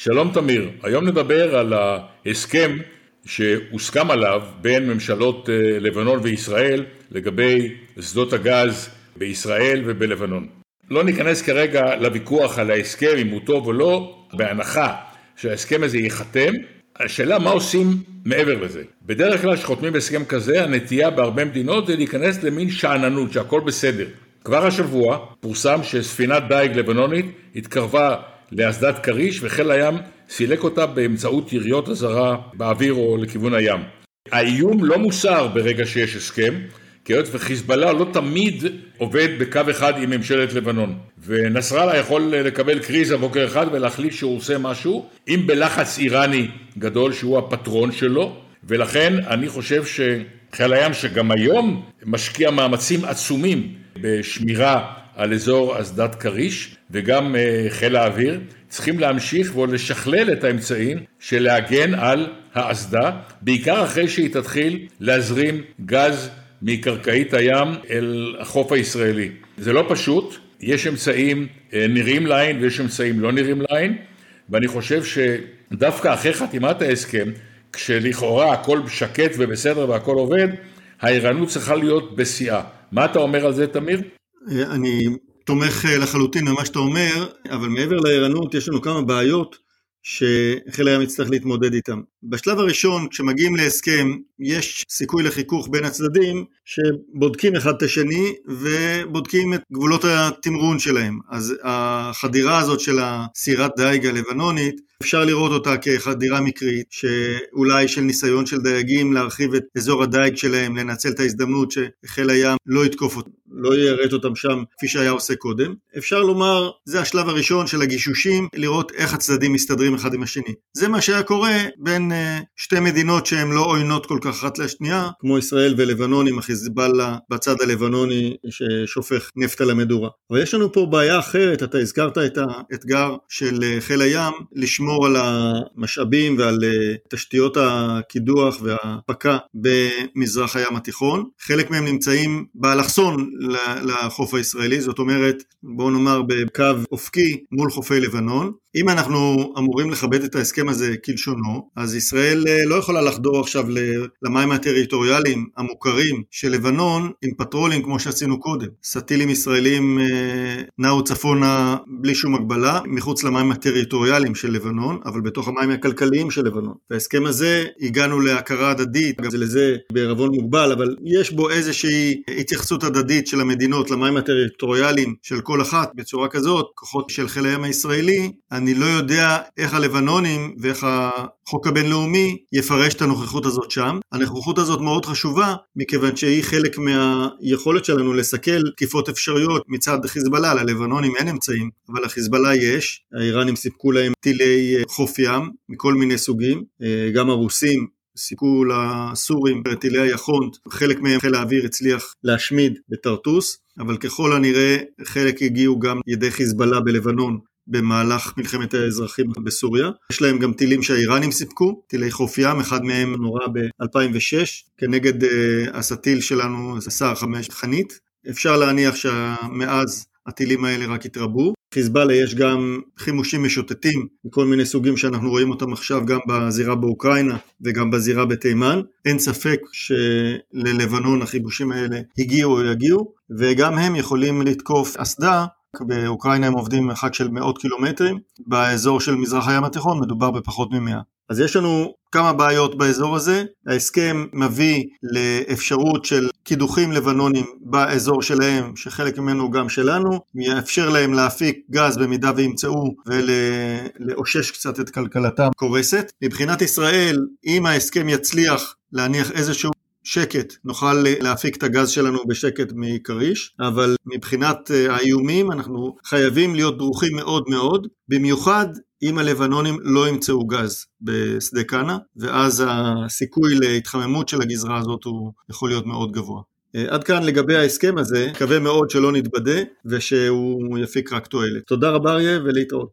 שלום תמיר, היום נדבר על ההסכם שהוסכם עליו בין ממשלות אה, לבנון וישראל לגבי שדות הגז בישראל ובלבנון. לא ניכנס כרגע לוויכוח על ההסכם אם הוא טוב או לא, בהנחה שההסכם הזה ייחתם, השאלה מה עושים מעבר לזה. בדרך כלל כשחותמים הסכם כזה, הנטייה בהרבה מדינות זה להיכנס למין שאננות, שהכל בסדר. כבר השבוע פורסם שספינת דייג לבנונית התקרבה לאסדת כריש וחיל הים סילק אותה באמצעות יריות אזהרה באוויר או לכיוון הים. האיום לא מוסר ברגע שיש הסכם, כי היות וחיזבאללה לא תמיד עובד בקו אחד עם ממשלת לבנון. ונסראללה יכול לקבל קריזה בוקר אחד ולהחליט שהוא עושה משהו, אם בלחץ איראני גדול שהוא הפטרון שלו, ולכן אני חושב שחיל הים שגם היום משקיע מאמצים עצומים בשמירה על אזור אסדת כריש וגם אה, חיל האוויר צריכים להמשיך ולשכלל את האמצעים של להגן על האסדה, בעיקר אחרי שהיא תתחיל להזרים גז מקרקעית הים אל החוף הישראלי. זה לא פשוט, יש אמצעים אה, נראים לעין ויש אמצעים לא נראים לעין, ואני חושב שדווקא אחרי חתימת ההסכם, כשלכאורה הכל שקט ובסדר והכל עובד, הערנות צריכה להיות בשיאה. מה אתה אומר על זה, תמיר? אני תומך אה, לחלוטין במה שאתה אומר, אבל מעבר לערנות יש לנו כמה בעיות שחיל הים יצטרך להתמודד איתם. בשלב הראשון, כשמגיעים להסכם, יש סיכוי לחיכוך בין הצדדים שבודקים אחד את השני ובודקים את גבולות התמרון שלהם. אז החדירה הזאת של הסירת דייג הלבנונית, אפשר לראות אותה כחדירה מקרית, שאולי של ניסיון של דייגים להרחיב את אזור הדייג שלהם, לנצל את ההזדמנות שחיל הים לא יתקוף אותם, לא יירט אותם שם כפי שהיה עושה קודם. אפשר לומר, זה השלב הראשון של הגישושים, לראות איך הצדדים מסתדרים אחד עם השני. זה מה שהיה קורה בין uh, שתי מדינות שהן לא עוינות כל כך אחת לשנייה, כמו ישראל ולבנון עם החיזבאללה בצד הלבנוני ששופך נפט על המדורה. אבל יש לנו פה בעיה אחרת, אתה הזכרת את האתגר של uh, חיל הים, לשמור על המשאבים ועל uh, תשתיות הקידוח והפקה במזרח הים התיכון. חלק מהם נמצאים באלכסון לחוף הישראלי, זאת אומרת, בואו נאמר בקו אופקי מול חופי לבנון. אם אנחנו אמורים לכבד את ההסכם הזה כלשונו, אז ישראל אה, לא יכולה לחדור עכשיו למים הטריטוריאליים המוכרים של לבנון עם פטרולים כמו שעשינו קודם. סטילים ישראלים אה, נעו צפונה בלי שום הגבלה, מחוץ למים הטריטוריאליים של לבנון, אבל בתוך המים הכלכליים של לבנון. בהסכם הזה הגענו להכרה הדדית, גם זה לזה בערבון מוגבל, אבל יש בו איזושהי התייחסות הדדית של המדינות למים הטריטוריאליים של כל אחת בצורה כזאת, כוחות של חיל הים הישראלי, אני לא יודע איך הלבנונים ואיך החוק הבינלאומי יפרש את הנוכחות הזאת שם. הנוכחות הזאת מאוד חשובה מכיוון שהיא חלק מהיכולת שלנו לסכל תקיפות אפשריות מצד חיזבאללה, ללבנונים אין אמצעים, אבל לחיזבאללה יש, האיראנים סיפקו להם טילי חוף ים מכל מיני סוגים, גם הרוסים סיפקו לסורים טילי היחונט, חלק מהם חיל האוויר הצליח להשמיד בטרטוס, אבל ככל הנראה חלק הגיעו גם ידי חיזבאללה בלבנון במהלך מלחמת האזרחים בסוריה. יש להם גם טילים שהאיראנים סיפקו, טילי חוף ים, אחד מהם נורה ב-2006 כנגד uh, הסטיל שלנו, סער 5 חנית. אפשר להניח שמאז הטילים האלה רק התרבו. חיזבאללה יש גם חימושים משוטטים מכל מיני סוגים שאנחנו רואים אותם עכשיו גם בזירה באוקראינה וגם בזירה בתימן. אין ספק שללבנון החימושים האלה הגיעו או יגיעו וגם הם יכולים לתקוף אסדה באוקראינה הם עובדים מרחק של מאות קילומטרים, באזור של מזרח הים התיכון מדובר בפחות ממאה. אז יש לנו כמה בעיות באזור הזה, ההסכם מביא לאפשרות של קידוחים לבנונים באזור שלהם, שחלק ממנו גם שלנו, יאפשר להם להפיק גז במידה וימצאו ולאושש קצת את כלכלתם קורסת. מבחינת ישראל, אם ההסכם יצליח להניח איזשהו שקט, נוכל להפיק את הגז שלנו בשקט מכריש, אבל מבחינת אה, האיומים אנחנו חייבים להיות דרוכים מאוד מאוד, במיוחד אם הלבנונים לא ימצאו גז בשדה קאנה, ואז הסיכוי להתחממות של הגזרה הזאת הוא יכול להיות מאוד גבוה. אה, עד כאן לגבי ההסכם הזה, מקווה מאוד שלא נתבדה ושהוא יפיק רק תועלת. תודה רבה אריה ולהתראות.